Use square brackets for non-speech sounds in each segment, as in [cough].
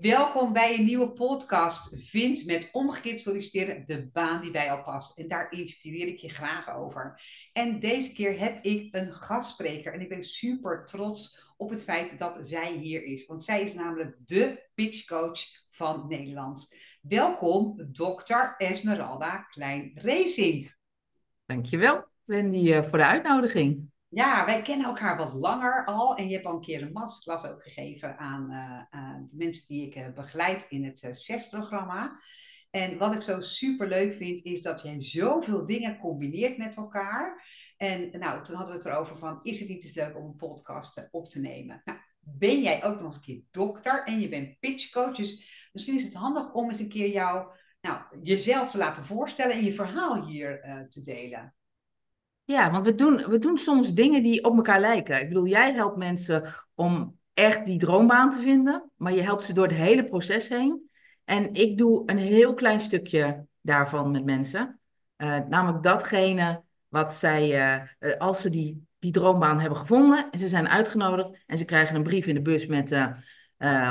Welkom bij een nieuwe podcast. Vind met omgekeerd solliciteren de baan die bij jou past. En daar inspireer ik je graag over. En deze keer heb ik een gastspreker. En ik ben super trots op het feit dat zij hier is. Want zij is namelijk de pitchcoach van Nederland. Welkom, dokter Esmeralda Klein-Racing. Dankjewel, Wendy, eh, voor de uitnodiging. Ja, wij kennen elkaar wat langer al. En je hebt al een keer een masterclass ook gegeven aan uh, de mensen die ik uh, begeleid in het CES-programma. En wat ik zo super leuk vind, is dat jij zoveel dingen combineert met elkaar. En nou, toen hadden we het erover van, is het niet eens leuk om een podcast op te nemen? Nou, ben jij ook nog eens een keer dokter en je bent pitchcoach. Dus misschien is het handig om eens een keer jou, nou, jezelf te laten voorstellen en je verhaal hier te delen. Ja, want we doen, we doen soms dingen die op elkaar lijken. Ik bedoel, jij helpt mensen om echt die droombaan te vinden, maar je helpt ze door het hele proces heen. En ik doe een heel klein stukje daarvan met mensen. Uh, namelijk datgene wat zij, uh, als ze die, die droombaan hebben gevonden en ze zijn uitgenodigd en ze krijgen een brief in de bus met,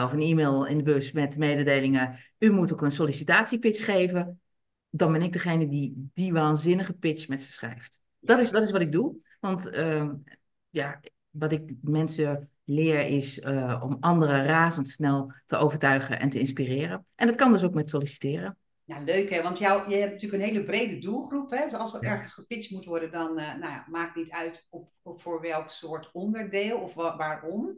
of een e-mail in de bus met mededelingen, u moet ook een sollicitatiepitch geven, dan ben ik degene die die waanzinnige pitch met ze schrijft. Dat is, dat is wat ik doe. Want uh, ja, wat ik mensen leer is uh, om anderen razendsnel te overtuigen en te inspireren. En dat kan dus ook met solliciteren. Ja, leuk hè, want jou, je hebt natuurlijk een hele brede doelgroep. Hè? Dus als er ergens gepitcht moet worden, dan uh, nou ja, maakt niet uit op, op voor welk soort onderdeel of wa waarom.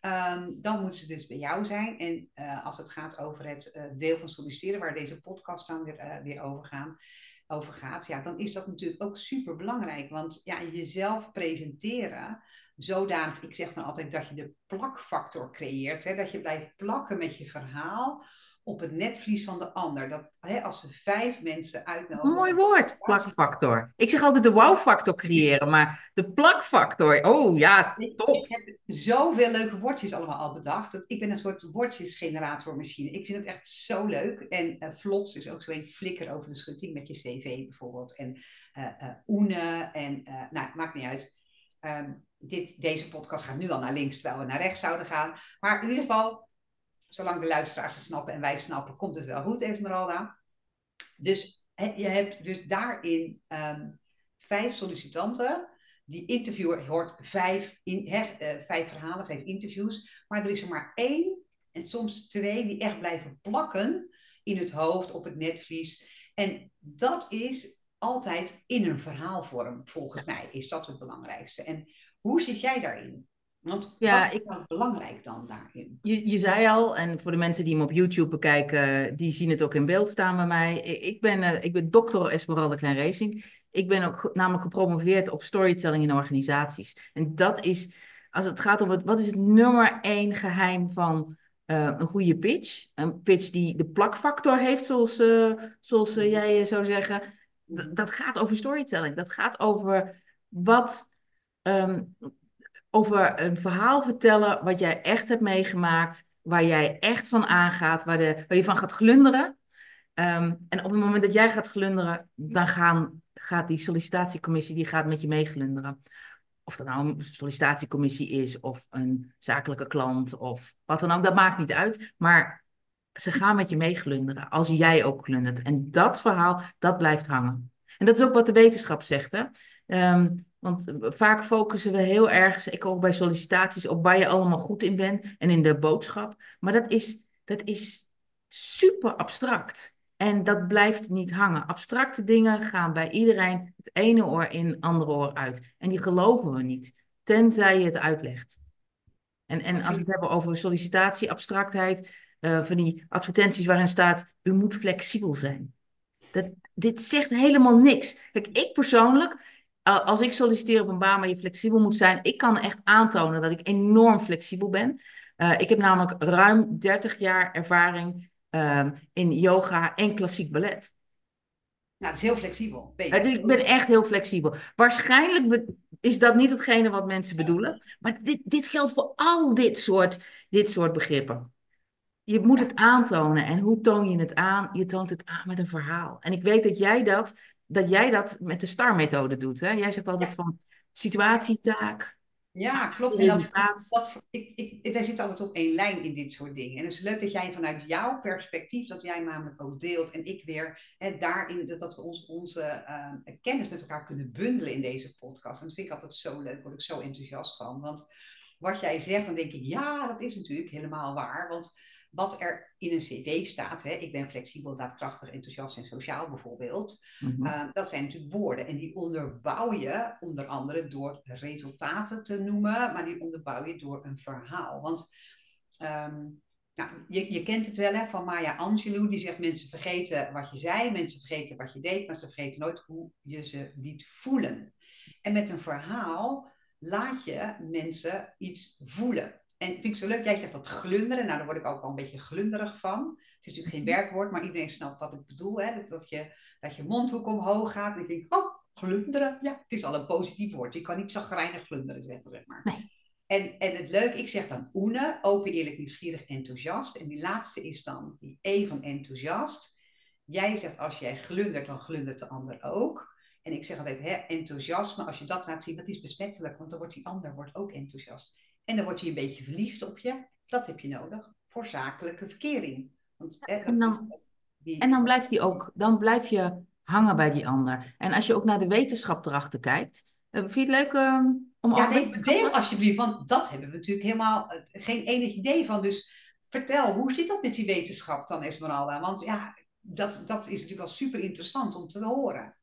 Um, dan moet ze dus bij jou zijn. En uh, als het gaat over het uh, deel van solliciteren, waar deze podcast dan weer, weer over gaat, over gaat, ja, dan is dat natuurlijk ook super belangrijk. Want ja, jezelf presenteren, zodanig, ik zeg dan altijd dat je de plakfactor creëert, hè, dat je blijft plakken met je verhaal op het netvlies van de ander. Dat, hè, als we vijf mensen uitnodigen. Mooi woord, plakfactor. Ik zeg altijd de wow-factor creëren, maar de plakfactor, oh ja, top. Ik, heb zoveel leuke woordjes allemaal al bedacht. ik ben een soort woordjesgeneratormachine. Ik vind het echt zo leuk. En uh, Vlots is ook zo een flikker over de schutting met je cv bijvoorbeeld. En uh, uh, Oene en, nou, maakt niet uit. Um, dit, deze podcast gaat nu al naar links, terwijl we naar rechts zouden gaan. Maar in ieder geval, zolang de luisteraars het snappen en wij snappen, komt het wel goed, Esmeralda. Dus je hebt dus daarin um, vijf sollicitanten. Die interviewer hoort vijf, in, he, uh, vijf verhalen, vijf interviews. Maar er is er maar één en soms twee die echt blijven plakken in het hoofd, op het netvlies. En dat is altijd in een verhaalvorm, volgens mij, is dat het belangrijkste. En hoe zit jij daarin? Want ja, wat is ik, belangrijk dan daarin? Je, je zei al, en voor de mensen die hem op YouTube bekijken, die zien het ook in beeld staan bij mij. Ik, ik ben, uh, ik ben dokter Esmeralda Klein Racing. Ik ben ook namelijk gepromoveerd op storytelling in organisaties. En dat is, als het gaat om het, wat is het nummer één geheim van uh, een goede pitch? Een pitch die de plakfactor heeft, zoals, uh, zoals jij zou zeggen. D dat gaat over storytelling. Dat gaat over wat... Um, over een verhaal vertellen wat jij echt hebt meegemaakt, waar jij echt van aangaat, waar, de, waar je van gaat glunderen. Um, en op het moment dat jij gaat glunderen, dan gaan, gaat die sollicitatiecommissie die gaat met je meeglunderen. Of dat nou een sollicitatiecommissie is, of een zakelijke klant, of wat dan ook, dat maakt niet uit. Maar ze gaan met je meeglunderen, als jij ook glundert. En dat verhaal, dat blijft hangen. En dat is ook wat de wetenschap zegt. Hè? Um, want vaak focussen we heel erg, ik ook bij sollicitaties, op waar je allemaal goed in bent en in de boodschap. Maar dat is, dat is super abstract. En dat blijft niet hangen. Abstracte dingen gaan bij iedereen het ene oor in, andere oor uit. En die geloven we niet, tenzij je het uitlegt. En, en als we het hebben over sollicitatie, abstractheid, uh, van die advertenties waarin staat, u moet flexibel zijn. Dat, dit zegt helemaal niks. Kijk, ik persoonlijk, als ik solliciteer op een baan waar je flexibel moet zijn, ik kan echt aantonen dat ik enorm flexibel ben. Uh, ik heb namelijk ruim 30 jaar ervaring uh, in yoga en klassiek ballet. Nou, dat is heel flexibel. Ik ben echt heel flexibel. Waarschijnlijk is dat niet hetgene wat mensen bedoelen. Maar dit, dit geldt voor al dit soort, dit soort begrippen. Je moet het aantonen. En hoe toon je het aan? Je toont het aan met een verhaal. En ik weet dat jij dat dat jij dat met de STAR-methode doet. Hè? Jij zegt altijd van situatietaak. Ja, klopt. En dat, dat, ik, ik, wij zitten altijd op één lijn in dit soort dingen. En het is leuk dat jij vanuit jouw perspectief, dat jij namelijk ook deelt en ik weer hè, daarin, dat, dat we ons, onze uh, kennis met elkaar kunnen bundelen in deze podcast. En dat vind ik altijd zo leuk, word ik zo enthousiast van. Want wat jij zegt, dan denk ik, ja, dat is natuurlijk helemaal waar. Want wat er in een cv staat, hè, ik ben flexibel, daadkrachtig, enthousiast en sociaal bijvoorbeeld, mhm. eh, dat zijn natuurlijk woorden. En die onderbouw je onder andere door resultaten te noemen, maar die onderbouw je door een verhaal. Want ehm, nou, je, je kent het wel hè, van Maya Angelou, die zegt mensen vergeten wat je zei, mensen vergeten wat je deed, maar ze vergeten nooit hoe je ze liet voelen. En met een verhaal laat je mensen iets voelen. En vind ik zo leuk, jij zegt dat glunderen. Nou, daar word ik ook wel een beetje glunderig van. Het is natuurlijk geen mhm. werkwoord, maar iedereen snapt wat ik bedoel. Hè? Dat, dat, je, dat je mondhoek omhoog gaat. En ik denk, oh, glunderen. Ja, het is al een positief woord. Je kan niet zo grijnig glunderen zeggen, zeg maar. Nee. En, en het leuke, ik zeg dan oene, open, eerlijk, nieuwsgierig, enthousiast. En die laatste is dan die E van enthousiast. Jij zegt als jij glundert, dan glundert de ander ook. En ik zeg altijd, hè, enthousiasme, als je dat laat zien, dat is besmettelijk, want dan wordt die ander wordt ook enthousiast. En dan wordt hij een beetje verliefd op je. Dat heb je nodig voor zakelijke verkering. Want, hè, en, dan, die... en dan blijft hij ook, dan blijf je hangen bij die ander. En als je ook naar de wetenschap erachter kijkt, uh, vind je het leuk uh, om... Ja, nee, deel alsjeblieft, want dat hebben we natuurlijk helemaal uh, geen enig idee van. Dus vertel, hoe zit dat met die wetenschap dan, Esmeralda? Want ja, dat, dat is natuurlijk wel super interessant om te horen.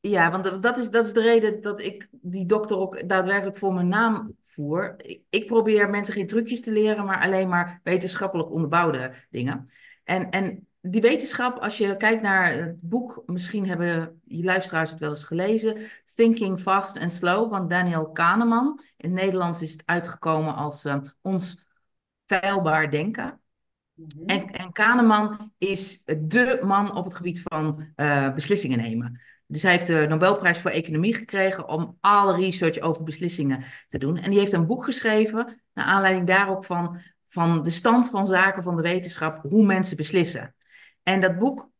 Ja, want dat is, dat is de reden dat ik die dokter ook daadwerkelijk voor mijn naam voer. Ik, ik probeer mensen geen trucjes te leren, maar alleen maar wetenschappelijk onderbouwde dingen. En, en die wetenschap, als je kijkt naar het boek, misschien hebben je luisteraars het wel eens gelezen, Thinking Fast and Slow van Daniel Kahneman. In het Nederlands is het uitgekomen als uh, ons feilbaar denken. Mhm. En, en Kahneman is de man op het gebied van uh, beslissingen nemen. Dus hij heeft de Nobelprijs voor Economie gekregen om alle research over beslissingen te doen. En die heeft een boek geschreven, naar aanleiding daarop van, van de stand van zaken van de wetenschap, hoe mensen beslissen. En dat boek,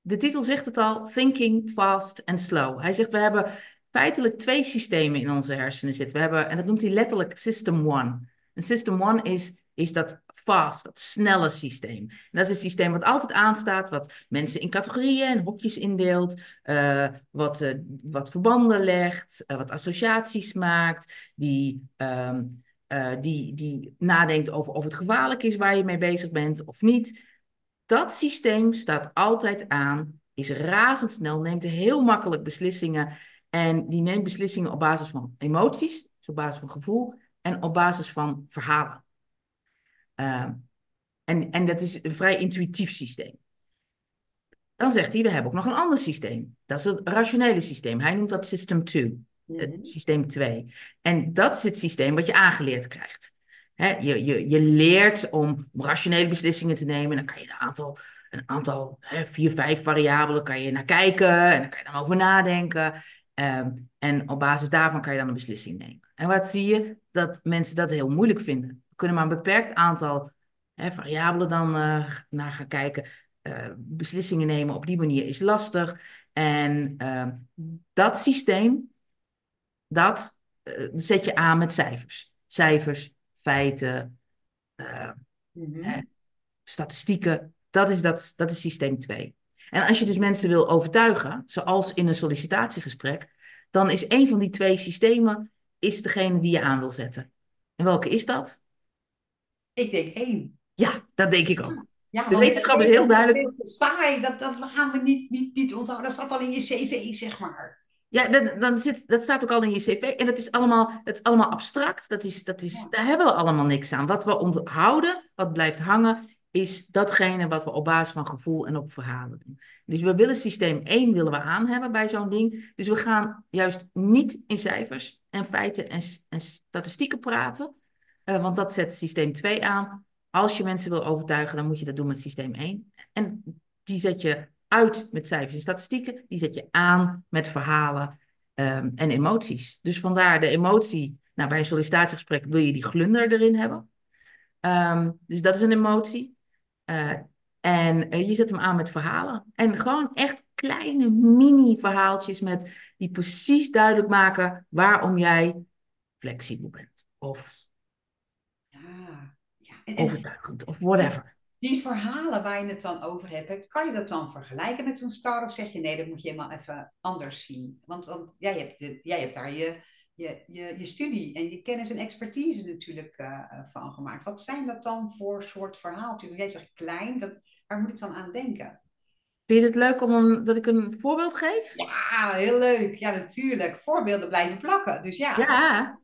de titel zegt het al, Thinking Fast and Slow. Hij zegt, we hebben feitelijk twee systemen in onze hersenen zitten. We hebben, en dat noemt hij letterlijk System One. En System One is is dat fast, dat snelle systeem. Dat is een systeem wat altijd aanstaat, wat mensen in categorieën en hokjes indeelt, uh, wat, uh, wat verbanden legt, uh, wat associaties maakt, die, um, die, die nadenkt over of het gevaarlijk is waar je mee bezig bent of niet. Dat systeem staat altijd aan, is razendsnel, neemt heel makkelijk beslissingen en die neemt beslissingen op basis van emoties, dus op basis van gevoel en op basis van verhalen. Ehm, en, en dat is een vrij intuïtief systeem. Dan zegt hij, we hebben ook nog een ander systeem. Dat is het rationele systeem. Hij noemt dat System 2, het mhm. systeem 2. En dat is het systeem wat je aangeleerd krijgt. je, je, je leert om rationele beslissingen te nemen. Dan kan je een aantal, een aantal vier, vijf variabelen kan je naar kijken. En dan kan je dan over nadenken. Ehm, en op basis daarvan kan je dan een beslissing nemen. En wat zie je? Dat mensen dat heel moeilijk vinden kunnen maar een beperkt aantal hè, variabelen dan uh, naar gaan kijken. Uh, beslissingen nemen op die manier is lastig. En uh, dat systeem, dat zet je aan met cijfers. Cijfers, feiten, mm hè, statistieken. Dat is, dat, dat is systeem 2. En als je dus mensen wil overtuigen, zoals in een sollicitatiegesprek, dan is een van die twee systemen is degene die je aan wil zetten. En welke is dat? Ik denk één. Ja, dat denk ik ook. Ja, de wetenschap is heel duidelijk. Dat is te saai, dat, dat gaan we niet, niet, niet onthouden. Dat staat al in je cv, zeg maar. Ja, dan, dan zit, dat staat ook al in je cv. En dat is allemaal, dat is allemaal abstract. Dat is, dat is, Daar hebben we allemaal niks aan. Wat we onthouden, wat blijft hangen, is datgene wat we op basis van gevoel en op verhalen doen. Dus we willen systeem 1 willen we aan hebben bij zo'n ding. Dus we gaan juist niet in cijfers en feiten en, en statistieken praten. Uh, want dat zet systeem 2 aan. Als je mensen wil overtuigen, dan moet je dat doen met systeem 1. En die zet je uit met cijfers en statistieken. Die zet je aan met verhalen um, en emoties. Dus vandaar de emotie. Nou, bij een sollicitatiegesprek wil je die glunder erin hebben. Um, dus dat is een emotie. Uh, en uh, je zet hem aan met verhalen. En gewoon echt kleine mini-verhaaltjes met die precies duidelijk maken waarom jij flexibel bent. of Ja. overtuigend of whatever. die verhalen waar je het dan over hebt, kan je dat dan vergelijken met zo'n star? Of zeg je nee, dat moet je helemaal even anders zien? Want, want jij, hebt, jij hebt daar je, je, je, je studie en je kennis en expertise natuurlijk eh, eh, van gemaakt. Wat zijn dat dan voor soort verhaaltjes? Jij zegt klein, dat, waar moet ik dan aan denken? Vind je het leuk om een, dat ik een voorbeeld geef? Ja, heel leuk. Ja, natuurlijk. Voorbeelden blijven plakken. Dus ja. Ja.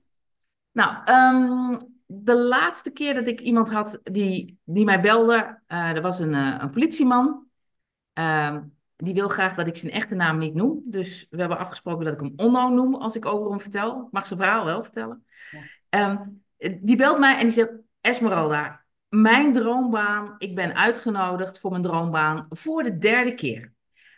Nou, ehm, de laatste keer dat ik iemand had die, die mij belde, eh er was een, eh, een politieman. Ehm, die wil graag dat ik zijn echte naam niet noem. Dus we hebben afgesproken dat ik hem Onno noem als ik over hem vertel. Ik mag zijn verhaal wel vertellen. Ja. Ehm, die belt mij en die zegt: Esmeralda, mijn droombaan. Ik ben uitgenodigd voor mijn droombaan voor de derde keer.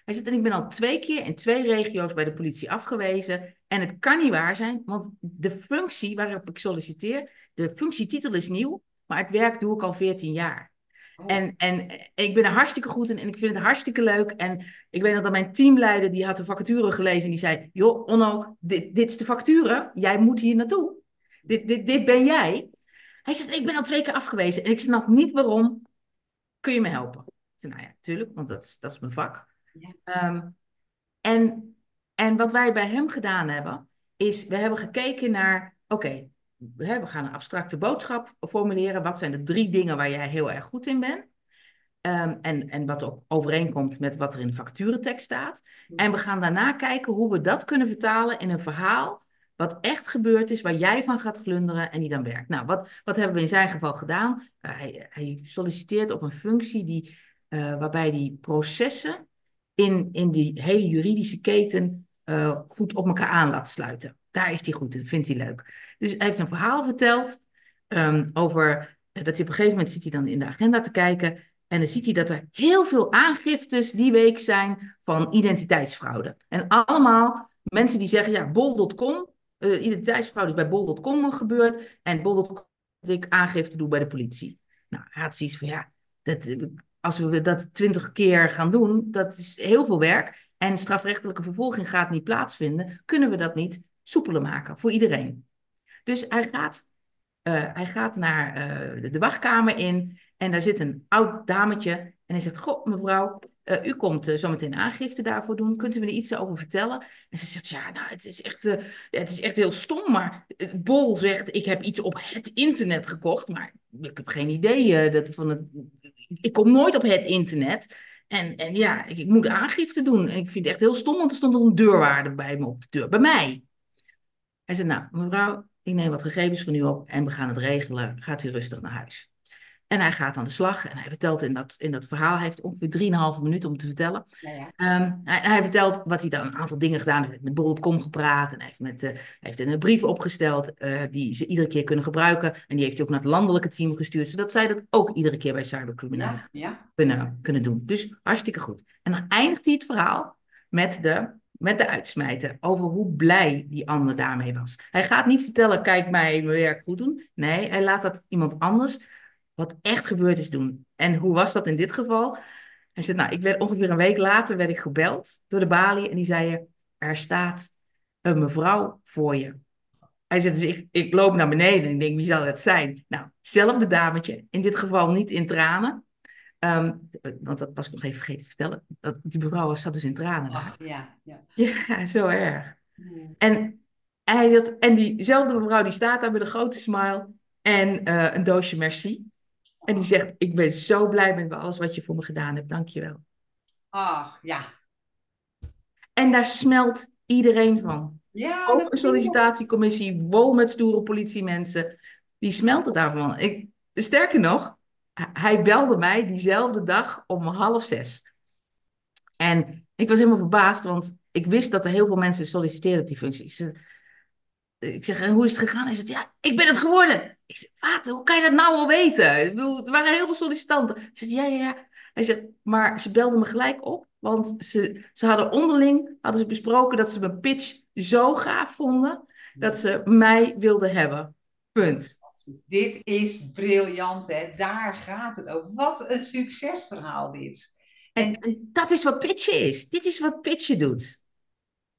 Hij zegt: En ik ben al twee keer in twee regio's bij de politie afgewezen. En het kan niet waar zijn, want de functie waarop ik solliciteer, de functietitel is nieuw, maar het werk doe ik al 14 jaar. Oh, En, en ik ben er hartstikke goed in en ik vind het hartstikke leuk. En ik weet nog dat mijn teamleider, die had de vacature gelezen en die zei... joh, Onno, dit, dit is de vacature, jij moet hier naartoe. Dit, dit, dit ben jij. Hij zegt, ik ben al twee keer afgewezen en ik snap niet waarom. Kun je me helpen? Ik zei, nou ja, tuurlijk, want dat is, dat is mijn vak. Ja. Ehm, en, en wat wij bij hem gedaan hebben, is we hebben gekeken naar... oké, we we gaan een abstracte boodschap formuleren. Wat zijn de drie dingen waar jij heel erg goed in bent? Ehm, en, en wat ook overeenkomt met wat er in de vacaturetekst staat. En we gaan daarna kijken hoe we dat kunnen vertalen in een verhaal. Wat echt gebeurd is, waar jij van gaat glunderen en die dan werkt. Nou, wat, wat hebben we in zijn geval gedaan? Uh, hij, hij solliciteert op een functie die, uh, waarbij die processen in, in die hele juridische keten uh, goed op elkaar aan laat sluiten. Daar is hij goed in, vindt hij leuk. Dus hij heeft een verhaal verteld um, over dat hij op een gegeven moment zit hij dan in de agenda te kijken. En dan ziet hij dat er heel veel aangiftes die week zijn van identiteitsfraude. En allemaal mensen die zeggen, ja, bol.com, uh, identiteitsfraude is bij bol.com gebeurd. En bol.com dat ik aangifte doe bij de politie. Nou, hij had zoiets van, ja, dat, als we dat twintig keer gaan doen, dat is heel veel werk. En strafrechtelijke vervolging gaat niet plaatsvinden. Kunnen we dat niet soepeler maken voor iedereen? Dus hij gaat, uh, hij gaat naar uh, de, wachtkamer in en daar zit een oud dametje en hij zegt, goh mevrouw, uh, u komt zometeen aangifte daarvoor doen, kunt u me er iets over vertellen? En ze zegt, ja, nou, het is echt, het is echt heel stom, maar Bol zegt, ik heb iets op het internet gekocht, maar ik heb geen idee dat van het, ik kom nooit op het internet. En, en ja, ik, moet aangifte doen. En ik vind het echt heel stom, want er stond een deurwaarde bij me op de deur, bij mij. Hij zegt, nou, mevrouw, ik neem wat gegevens van u op en we gaan het regelen. Gaat u rustig naar huis. En hij gaat aan de slag en hij vertelt in dat, in dat verhaal, hij heeft ongeveer 3,5 minuten om te vertellen. Ja, ja. Um, hij, hij, vertelt wat hij dan een aantal dingen gedaan heeft. Hij heeft met Bol.com gepraat en hij heeft, met, uh, hij heeft een brief opgesteld uh, die ze iedere keer kunnen gebruiken. En die heeft hij ook naar het landelijke team gestuurd, zodat zij dat ook iedere keer bij cybercriminelen Ja, kunnen, kunnen doen. Dus hartstikke goed. En dan eindigt hij het verhaal met de, met de uitsmijter over hoe blij die ander daarmee was. Hij gaat niet vertellen, kijk mij mijn werk goed doen. Nee, hij laat dat iemand anders wat echt gebeurd is doen. En hoe was dat in dit geval? Hij zei, nou, ik werd ongeveer een week later werd ik gebeld door de balie en die zei, er staat een mevrouw voor je. Hij zei, dus ik, ik loop naar beneden en ik denk, wie zal dat zijn? Nou, zelfde dametje, in dit geval niet in tranen. Um, want dat was ik nog even vergeten te vertellen. Dat, die mevrouw zat dus in tranen. Ach, ja, ja. [laughs] ja, zo erg. En, hij had, en diezelfde mevrouw die staat daar met een grote smile en uh, een doosje merci. En die zegt, ik ben zo blij met alles wat je voor me gedaan hebt. Dank je wel. Ach, ja. En daar smelt iedereen van. Ja, Ook een sollicitatiecommissie vol met stoere politiemensen. Die smelten daarvan. Ik, sterker nog, hij belde mij diezelfde dag om half zes. En ik was helemaal verbaasd, want ik wist dat er heel veel mensen solliciteerden op die functie. Ik zeg, zeg hoe is het gegaan? Hij zegt, ja, ik ben het geworden. Ik zeg, wat? Hoe kan je dat nou al weten? Ik bedoel, er waren heel veel sollicitanten. Hij zegt, ja, ja, ja. Hij zegt, maar ze belden me gelijk op, want ze, ze hadden onderling hadden ze besproken dat ze mijn pitch zo gaaf vonden, dat ze mij wilden hebben. Punt. Dit is briljant, hè? Daar gaat het over. Wat een succesverhaal dit. En, en dat is wat pitchen is. Dit is wat pitchen doet.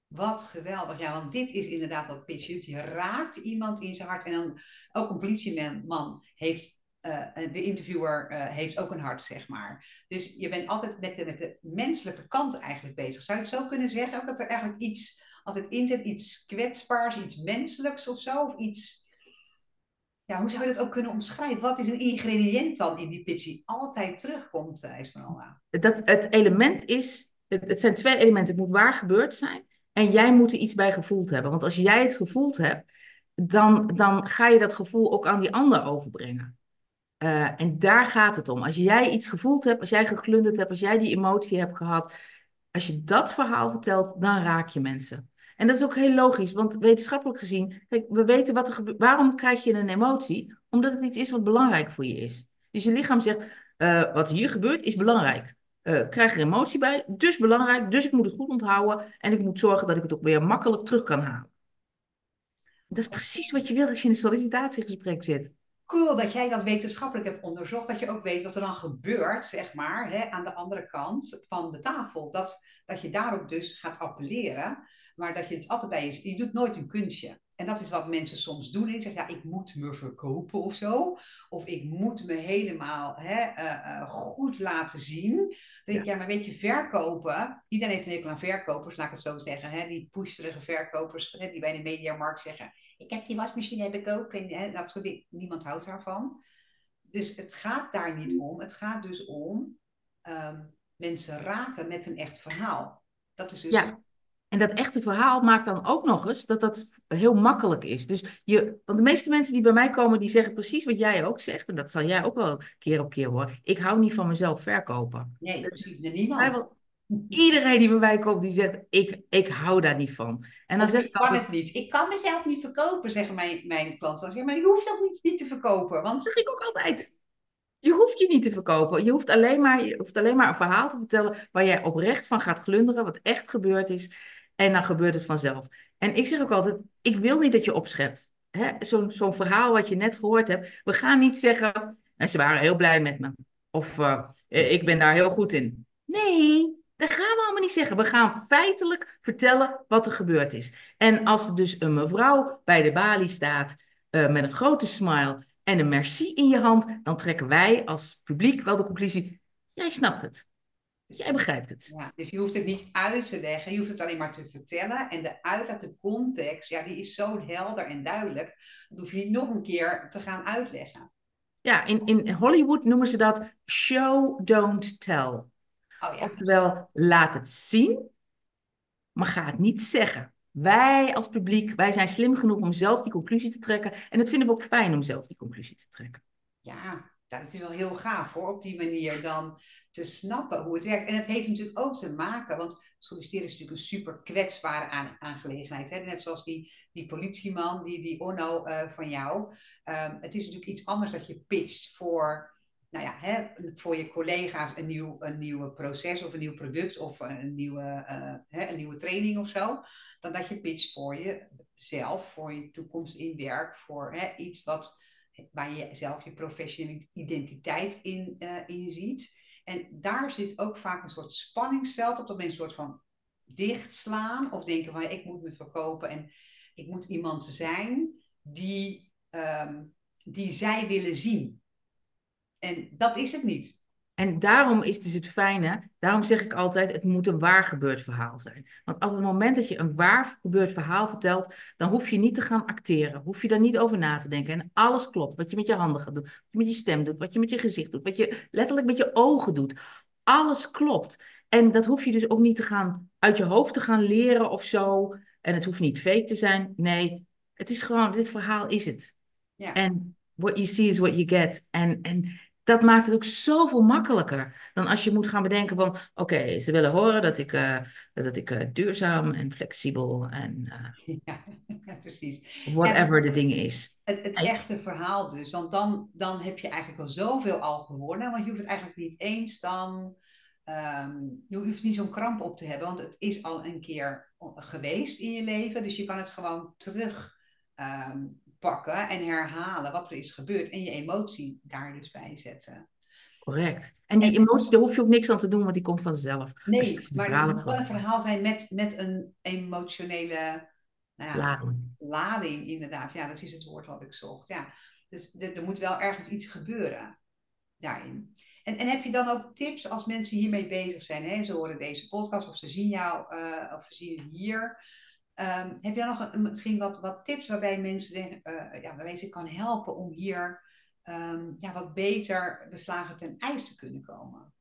Wat geweldig. Ja, want dit is inderdaad wat pitch. Je raakt iemand in zijn hart. En dan ook een politieman heeft uh, de interviewer uh, heeft ook een hart, zeg maar. Dus je bent altijd met de, met de menselijke kant eigenlijk bezig. Zou je het zo kunnen zeggen? Ook dat er eigenlijk iets, als het inzet, iets kwetsbaars, iets menselijks of zo? Of iets. Ja, hoe zou je dat ook kunnen omschrijven? Wat is een ingrediënt dan in die pitch die altijd terugkomt, uh, Esmeralda? Dat, het element is, het, het zijn twee elementen. Het moet waar gebeurd zijn en jij moet er iets bij gevoeld hebben. Want als jij het gevoeld hebt, dan, dan ga je dat gevoel ook aan die ander overbrengen. Uh, en daar gaat het om. Als jij iets gevoeld hebt, als jij geglunderd hebt, als jij die emotie hebt gehad, als je dat verhaal vertelt, dan raak je mensen. En dat is ook heel logisch, want wetenschappelijk gezien, kijk, we weten wat er gebeurt. Waarom krijg je een emotie? Omdat het iets is wat belangrijk voor je is. Dus je lichaam zegt, uh, wat hier gebeurt is belangrijk. Uh, krijg er emotie bij, dus belangrijk, dus ik moet het goed onthouden en ik moet zorgen dat ik het ook weer makkelijk terug kan halen. Dat is precies wat je wil als je in een sollicitatiegesprek zit cool dat jij dat wetenschappelijk hebt onderzocht. Dat je ook weet wat er dan gebeurt, zeg maar, hè, aan de andere kant van de tafel. Dat, dat je daarop dus gaat appelleren. Maar dat je het altijd bij je... Je doet nooit een kunstje. En dat is wat mensen soms doen. Die zeggen, ja, ik moet me verkopen of zo. Of ik moet me helemaal hè, uh, uh, goed laten zien. Dan denk ik, ja. ja, maar weet je, verkopen... Iedereen heeft een hekel aan verkopers, laat ik het zo zeggen. Hè, die pusherige verkopers hè, die bij de mediamarkt zeggen... Ik heb die wasmachine, heb ik ook. En, hè, dat soort dingen. Niemand houdt daarvan. Dus het gaat daar niet om. Het gaat dus om um, mensen raken met een echt verhaal. Dat is dus... Ja. En dat echte verhaal maakt dan ook nog eens dat dat heel makkelijk is. Dus je, want de meeste mensen die bij mij komen, die zeggen precies wat jij ook zegt. En dat zal jij ook wel keer op keer horen. Ik hou niet van mezelf verkopen. Nee, precies. Niemand. Iedereen die bij mij komt, die zegt, ik, ik hou daar niet van. En dan zeg ik kan het niet. Ik kan mezelf niet verkopen, zeggen mijn, mijn klanten. Zeg maar je hoeft ook niet, niet te verkopen. Want... Dat zeg ik ook altijd. Je hoeft je niet te verkopen. Je hoeft, alleen maar, je hoeft alleen maar een verhaal te vertellen waar jij oprecht van gaat glunderen, wat echt gebeurd is. En dan gebeurt het vanzelf. En ik zeg ook altijd, ik wil niet dat je opschept. Zo'n verhaal wat je net gehoord hebt. We gaan niet zeggen, en ze waren heel blij met me. Of uh, ik ben daar heel goed in. Nee, dat gaan we allemaal niet zeggen. We gaan feitelijk vertellen wat er gebeurd is. En als er dus een mevrouw bij de balie staat uh, met een grote smile en een merci in je hand, dan trekken wij als publiek wel de conclusie: jij snapt het. Dus, jij begrijpt het. Ja, dus je hoeft het niet uit te leggen, je hoeft het alleen maar te vertellen. En de uit de context, ja, die is zo helder en duidelijk. Dat hoef je niet nog een keer te gaan uitleggen. Ja, in, in Hollywood noemen ze dat show, don't tell. Oh, ja. Oftewel, laat het zien, maar ga het niet zeggen. Wij als publiek, wij zijn slim genoeg om zelf die conclusie te trekken. En dat vinden we ook fijn om zelf die conclusie te trekken. Ja, dat is wel heel gaaf hoor, op die manier dan te snappen hoe het werkt. En het heeft natuurlijk ook te maken, want solliciteren is natuurlijk een super kwetsbare aangelegenheid. Hè? Net zoals die, die politieman, die, die Onno uh, van jou. Um, het is natuurlijk iets anders dat je pitcht voor nou ja, hè, voor je collega's een nieuw, een nieuw proces of een nieuw product of een nieuwe, uh, hè, een nieuwe training of zo, dan dat je pitcht voor jezelf, voor je toekomst in werk, voor hè, iets wat, waar je zelf je professionele identiteit in, uh, in ziet. En daar zit ook vaak een soort spanningsveld op, dat mensen een soort van dichtslaan of denken van ik moet me verkopen en ik moet iemand zijn die, um, die zij willen zien. En dat is het niet. En daarom is dus het fijne, daarom zeg ik altijd, het moet een waar gebeurd verhaal zijn. Want op het moment dat je een waar gebeurd verhaal vertelt, dan hoef je niet te gaan acteren. Hoef je daar niet over na te denken. En alles klopt. Wat je met je handen gaat doen, wat je met je stem doet, wat je met je gezicht doet, wat je letterlijk met je ogen doet. Alles klopt. En dat hoef je dus ook niet te gaan uit je hoofd te gaan leren of zo. En het hoeft niet fake te zijn. Nee, het is gewoon, dit verhaal is het. Ja. En what you see is what you get. En, en dat maakt het ook zoveel makkelijker dan als je moet gaan bedenken van, oké, ze willen horen dat ik, uh, dat ik uh, duurzaam en flexibel en uh, [laughs] ja, [laughs] precies. whatever de ding is. Het, het echte verhaal dus, want dan, dan heb je eigenlijk al zoveel al gewonnen, want je hoeft het eigenlijk niet eens dan, um, je hoeft niet zo'n kramp op te hebben, want het is al een keer geweest in je leven, dus je kan het gewoon terug um, pakken en herhalen wat er is gebeurd en je emotie daar dus bij zetten. Correct. En die emotie, daar hoef je ook niks aan te doen, want die komt vanzelf. Nee, maar het moet wel een verhaal zijn met, met een emotionele nou ja, lading. lading, inderdaad. Ja, dat is het woord wat ik zocht. Ja. Dus er, er moet wel ergens iets gebeuren daarin. En, en heb je dan ook tips als mensen hiermee bezig zijn? Hè? Ze horen deze podcast of ze zien jou uh, of ze zien het hier. Um, heb je dan nog een, misschien wat, wat tips waarbij mensen denken, uh, ja, waarbij ze kan helpen om hier um, ja, wat beter beslagen ten ijs te kunnen komen?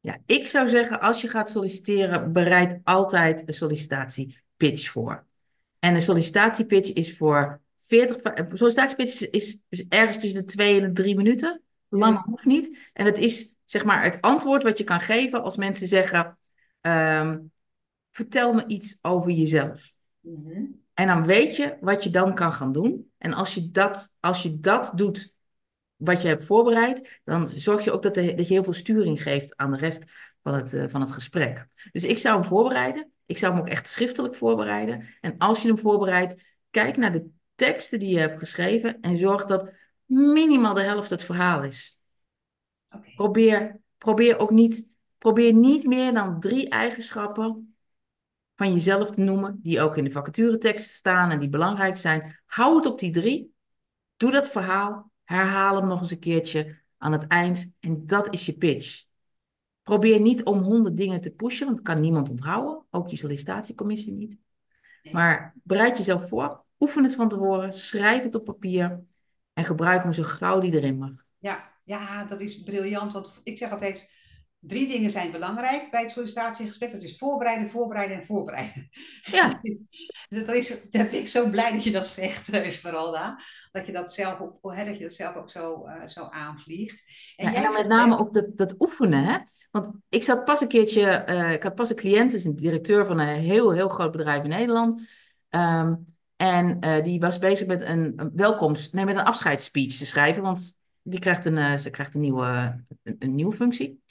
Ja, ik zou zeggen, als je gaat solliciteren, bereid altijd een sollicitatiepitch voor. En een sollicitatiepitch is voor 40. Een sollicitatiepitch is, is ergens tussen de twee en de drie minuten. Lang ja. hoeft niet. En het is zeg maar het antwoord wat je kan geven als mensen zeggen: um, Vertel me iets over jezelf. Mm -hmm. En dan weet je wat je dan kan gaan doen. En als je dat, als je dat doet wat je hebt voorbereid, dan zorg je ook dat, de, dat je heel veel sturing geeft aan de rest van het, uh, van het gesprek. Dus ik zou hem voorbereiden. Ik zou hem ook echt schriftelijk voorbereiden. En als je hem voorbereidt, kijk naar de teksten die je hebt geschreven en zorg dat minimaal de helft het verhaal is. Okay. Probeer, probeer ook niet, probeer niet meer dan drie eigenschappen van jezelf te noemen, die ook in de vacaturetekst staan en die belangrijk zijn. Hou het op die drie. Doe dat verhaal. Herhaal hem nog eens een keertje aan het eind. En dat is je pitch. Probeer niet om honderd dingen te pushen, want dat kan niemand onthouden. Ook je sollicitatiecommissie niet. Maar bereid jezelf voor. Oefen het van tevoren. Schrijf het op papier. En gebruik hem zo gauw die erin mag. Ja, ja dat is briljant. Want ik zeg altijd Drie dingen zijn belangrijk bij het sollicitatiegesprek. Dat is voorbereiden, voorbereiden en voorbereiden. Ja. [laughs] dat, is, dat, is, dat ben ik zo blij dat je dat zegt, Esmeralda. Dat je dat zelf, op, hè, dat je dat zelf ook zo, uh, zo aanvliegt. En, ja, en dan met name ook dat, dat oefenen. Hè? Want ik zat pas een keertje, uh, ik had pas een cliënt, is een directeur van een heel, heel groot bedrijf in Nederland. Um, en uh, die was bezig met een, een welkomst, nee, met een afscheidsspeech te schrijven. Want die krijgt een, ze krijgt een nieuwe, een, een nieuwe functie.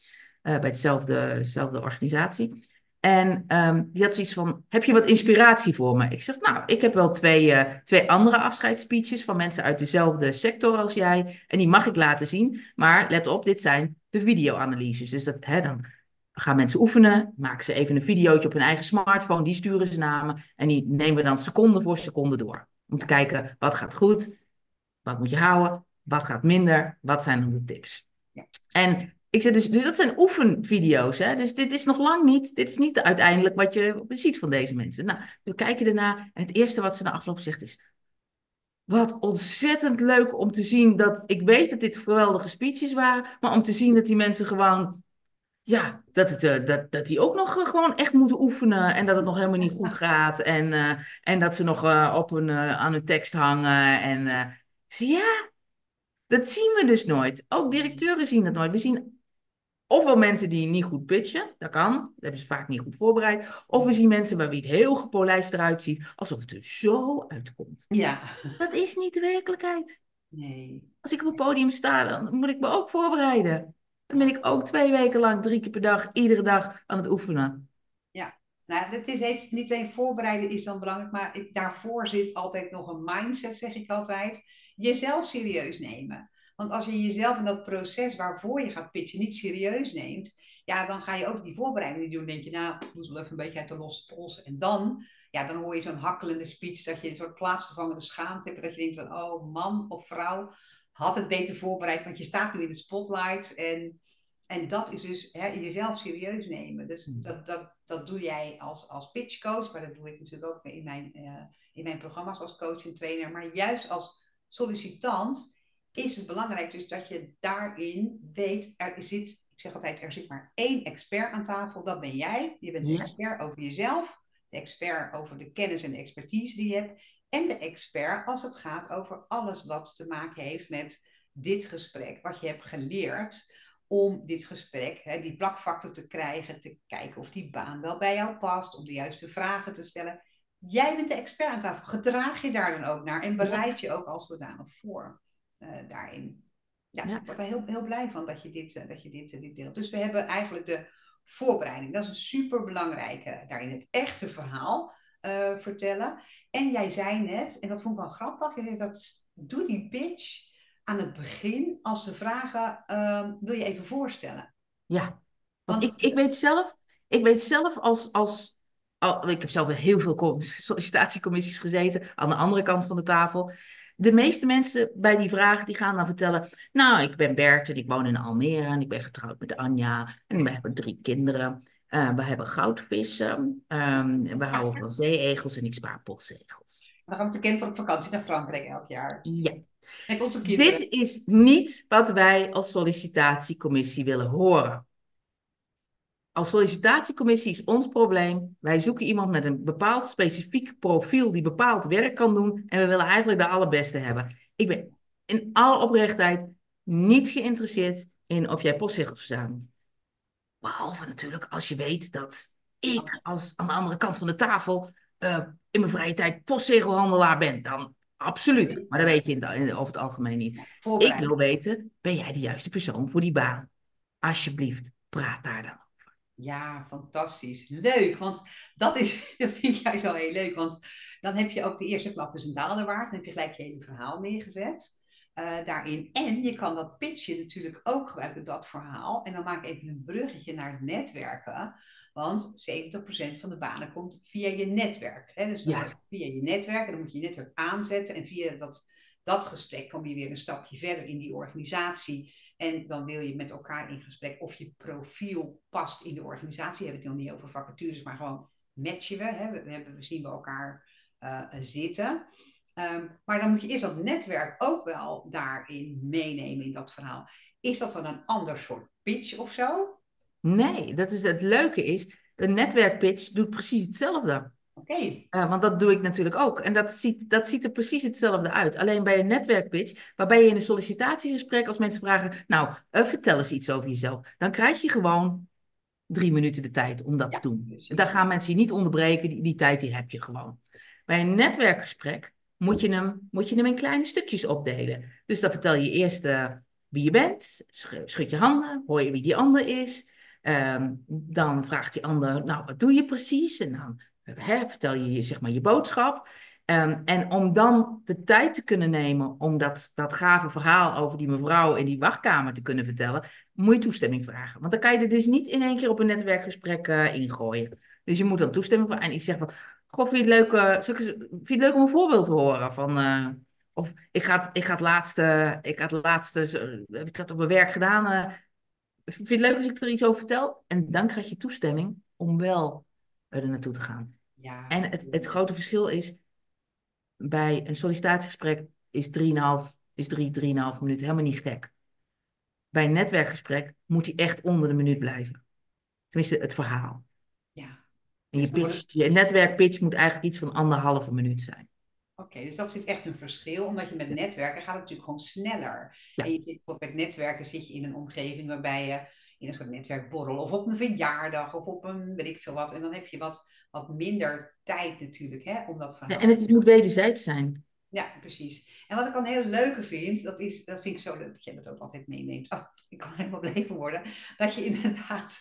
Uh, bij dezelfde, organisatie. En um, die had zoiets van: Heb je wat inspiratie voor me? Ik zeg: Nou, ik heb wel twee, uh, twee andere afscheidsspeeches van mensen uit dezelfde sector als jij. En die mag ik laten zien. Maar let op, dit zijn de video-analyses. Dus dat, hè, dan gaan mensen oefenen, maken ze even een videootje op hun eigen smartphone, die sturen ze naar me. En die nemen we dan seconde voor seconde door. Om te kijken wat gaat goed, wat moet je houden, wat gaat minder, wat zijn dan de tips. En ik zeg dus, dus dat zijn oefenvideo's. Hè? Dus dit is nog lang niet, dit is niet uiteindelijk wat je ziet van deze mensen. Nou, we kijken ernaar en het eerste wat ze na afloop zegt is... Wat ontzettend leuk om te zien dat... Ik weet dat dit geweldige speeches waren, maar om te zien dat die mensen gewoon... Ja, dat, het, uh, dat, dat die ook nog uh, gewoon echt moeten oefenen en dat het nog helemaal niet goed gaat. En, uh, en dat ze nog op hun, aan hun tekst hangen. En ja, dat zien we dus nooit. Ook directeuren zien dat nooit. We zien Ofwel mensen die niet goed pitchen, dat kan, dat hebben ze vaak niet goed voorbereid. Of we zien mensen waar wie het heel gepolijst eruit ziet, alsof het er zo uitkomt. Ja. Dat is niet de werkelijkheid. Nee. Als ik op een podium sta, dan moet ik me ook voorbereiden. Dan ben ik ook twee weken lang, drie keer per dag, iedere dag aan het oefenen. Ja, nou, dat is even, niet alleen voorbereiden is dan belangrijk, maar daarvoor zit altijd nog een mindset, zeg ik altijd. Jezelf serieus nemen. Want als je jezelf in dat proces waarvoor je gaat pitchen niet serieus neemt, ja, dan ga je ook die voorbereiding niet doen. Dan denk je, nou, ik moet wel even een beetje uit de losse pols. En dan, ja, dan hoor je zo'n hakkelende speech dat je een soort plaatsvervangende schaamte hebt. Dat je denkt van, oh, man of vrouw had het beter voorbereid, want je staat nu in de spotlight. En, en dat is dus hè, jezelf serieus nemen. Dus hmm. dat, dat, dat doe jij als, als pitchcoach, maar dat doe ik natuurlijk ook in mijn, uh, in mijn programma's als coach en trainer. Maar juist als sollicitant is het belangrijk dus dat je daarin weet, er zit, ik zeg altijd, er zit maar één expert aan tafel, dat ben jij. Je bent de expert over jezelf, de expert over de kennis en de expertise die je hebt, en de expert als het gaat over alles wat te maken heeft met dit gesprek, wat je hebt geleerd om dit gesprek, hè, die plakfactor te krijgen, te kijken of die baan wel bij jou past, om de juiste vragen te stellen. Jij bent de expert aan tafel. Gedraag je daar dan ook naar en bereid je ook als zodanig voor uh, daarin. Ja, ik word er heel, heel blij van dat je, dit, uh, dat je dit, uh, dit deelt. Dus we hebben eigenlijk de voorbereiding. Dat is een super belangrijke. Daarin het echte verhaal vertellen. En jij zei net, en dat vond ik wel grappig, je zei dat doe die pitch aan het begin als ze vragen, ehm, wil je even voorstellen? Ja, want, ik, ik weet zelf, ik weet zelf als, als al, ik heb zelf in heel veel sollicitatiecommissies gezeten, aan de andere kant van de tafel. De meeste mensen bij die vraag die gaan dan vertellen, nou, ik ben Bert en ik woon in Almere en ik ben getrouwd met Anja en we hebben drie kinderen. Uh, we hebben goudvissen, um, we houden van zeeegels en ik spaar postzegels. Dan gaan we te kind voor op vakantie naar Frankrijk elk jaar. Ja. Met onze kinderen. Dit is niet wat wij als sollicitatiecommissie willen horen. Als sollicitatiecommissie is ons probleem, wij zoeken iemand met een bepaald specifiek profiel die bepaald werk kan doen en we willen eigenlijk de allerbeste hebben. Ik ben in alle oprechtheid niet geïnteresseerd in of jij postzegels verzamelt. Behalve natuurlijk als je weet dat ik als aan de andere kant van de tafel uh, in mijn vrije tijd postzegelhandelaar ben. Dan absoluut. Maar dat weet je in over het algemeen niet. Ik wil weten, ben jij de juiste persoon voor die baan? Alsjeblieft, praat daar dan. Ja, fantastisch. Leuk, want dat, is, [laughs] dat vind jij zo heel leuk. Want dan heb je ook de eerste klap is een daalder waard. Dan heb je gelijk je hele verhaal neergezet. Uh, daarin. En je kan dat pitchen natuurlijk ook gebruiken, dat verhaal. En dan maak ik even een bruggetje naar het netwerken. Want 70% van de banen komt via je netwerk. Hè? Dus via je netwerk. En dan moet je je netwerk aanzetten. En via dat, dat gesprek kom je weer een stapje verder in die organisatie. En dan wil je met elkaar in gesprek of je profiel past in de organisatie. We hebben het nog niet over vacatures, maar gewoon matchen we. Hè? We, hebben, we zien we elkaar uh, zitten. Ehm, maar dan moet je eerst dat netwerk ook wel daarin meenemen in dat verhaal. Is dat dan een ander soort pitch of zo? Nee, dat is het leuke is, een netwerkpitch doet precies hetzelfde. Oké. Uh, want dat doe ik natuurlijk ook. En dat ziet, dat ziet er precies hetzelfde uit. Alleen bij een netwerkpitch, waarbij je in een sollicitatiegesprek, als mensen vragen, nou, uh, vertel eens iets over jezelf. Dan krijg je gewoon drie minuten de tijd om dat te doen. Daar gaan mensen je niet onderbreken, die, die tijd die heb je gewoon. Bij een netwerkgesprek moet je hem, moet je hem in kleine stukjes opdelen. Dus dan vertel je eerst uh, wie je bent, schud je handen, hoor je wie die ander is. Um, dan vraagt die ander, nou, wat doe je precies? En dan vertel je zeg maar je boodschap. Um, en om dan de tijd te kunnen nemen om dat, dat gave verhaal over die mevrouw in die wachtkamer te kunnen vertellen, moet je toestemming vragen. Want dan kan je er dus niet in één keer op een netwerkgesprek uh, ingooien. Dus je moet dan toestemming vragen. En ik zeg van, goh, vind je het leuk, uh, vind je het leuk om een voorbeeld te horen van... Uh, of ik had, ik had laatste, ik had laatste, ik had op mijn werk gedaan, vind je het leuk als ik er iets over vertel? En dan krijg je toestemming om wel er naartoe te gaan. Ja. En het, het grote verschil is, bij een sollicitatiegesprek is 3,5 is 3, 3,5 minuten helemaal niet gek. Bij een netwerkgesprek moet hij echt onder de minuut blijven. Tenminste, het verhaal. Ja. En je, dus pitch, je netwerkpitch moet eigenlijk iets van anderhalve minuut zijn. Oké, dus dat zit echt een verschil, omdat je met netwerken gaat het natuurlijk gewoon sneller. En je zit met netwerken zit je in een omgeving waarbij je in een soort netwerkborrel of op een verjaardag of op een weet ik veel wat. En dan heb je wat, wat minder tijd natuurlijk hè, om dat verhaal ja, En het moet wederzijds zijn. Ja, precies. En wat ik dan heel leuke vind, dat, is, dat vind ik zo leuk dat je dat ook altijd meeneemt. Oh, ik kan [laughs] helemaal blijven worden. Dat je inderdaad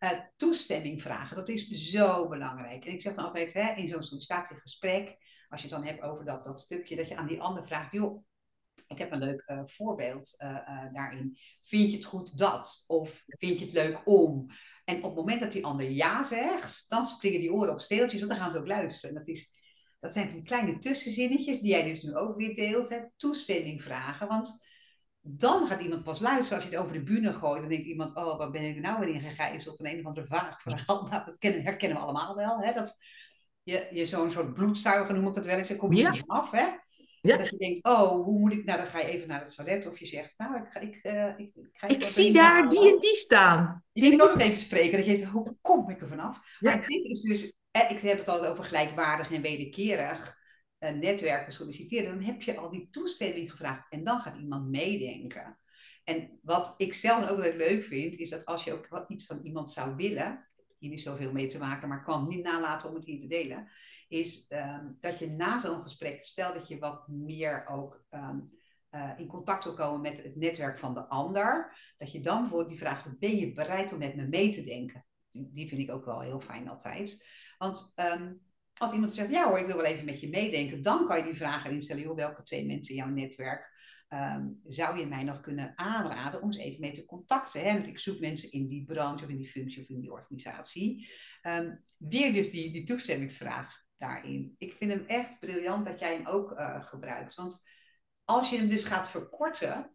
uh, toestemming vragen. Dat is zo belangrijk. En ik zeg dan altijd hè, in zo'n sollicitatiegesprek als je het dan hebt over dat, dat stukje, dat je aan die ander vraagt, joh, ik heb een leuk uh, voorbeeld uh, uh, daarin. Vind je het goed dat? Of vind je het leuk om? En op het moment dat die ander ja zegt, dan springen die oren op steeltjes, want dan gaan ze ook luisteren. Dat, is, dat zijn van die kleine tussenzinnetjes die jij dus nu ook weer deelt. Hè? Toestemming vragen, want dan gaat iemand pas luisteren. Als je het over de bühne gooit, dan denkt iemand, oh, waar ben ik nou weer in gegijzeld? Een een of andere vaag verhaal. Nou, dat kennen, herkennen we allemaal wel. Hè? Dat, je, je zo'n soort bloedzuiger noem ik het wel eens, dan kom je ja. niet af, hè? Ja. Dat je denkt, oh, hoe moet ik, nou dan ga je even naar het toilet of je zegt, nou, ik, ga, ik, uh, ik, ik, ga ik zie daar die en die staan. Die ik ook nog even spreken, dat je denkt, hoe kom ik er vanaf? Ja. Maar dit is dus, eh, ik heb het altijd over gelijkwaardig en wederkerig uh, netwerken solliciteren. Dan heb je al die toestemming gevraagd en dan gaat iemand meedenken. En wat ik zelf ook altijd leuk vind, is dat als je ook wat iets van iemand zou willen, hier niet zoveel mee te maken, maar kan niet nalaten om het hier te delen, is um, dat je na zo'n gesprek, stel dat je wat meer ook um, uh, in contact wil komen met het netwerk van de ander, dat je dan bijvoorbeeld die vraag stelt, ben je bereid om met me mee te denken? Die, vind ik ook wel heel fijn altijd. Want um, als iemand zegt, ja hoor, ik wil wel even met je meedenken, dan kan je die vraag erin stellen, welke twee mensen in jouw netwerk ehm, zou je mij nog kunnen aanraden om eens even mee te contacten? Hè? Want ik zoek mensen in die branche of in die functie of in die organisatie. Um, weer dus die, die toestemmingsvraag daarin. Ik vind hem echt briljant dat jij hem ook uh, gebruikt. Want als je hem dus gaat verkorten,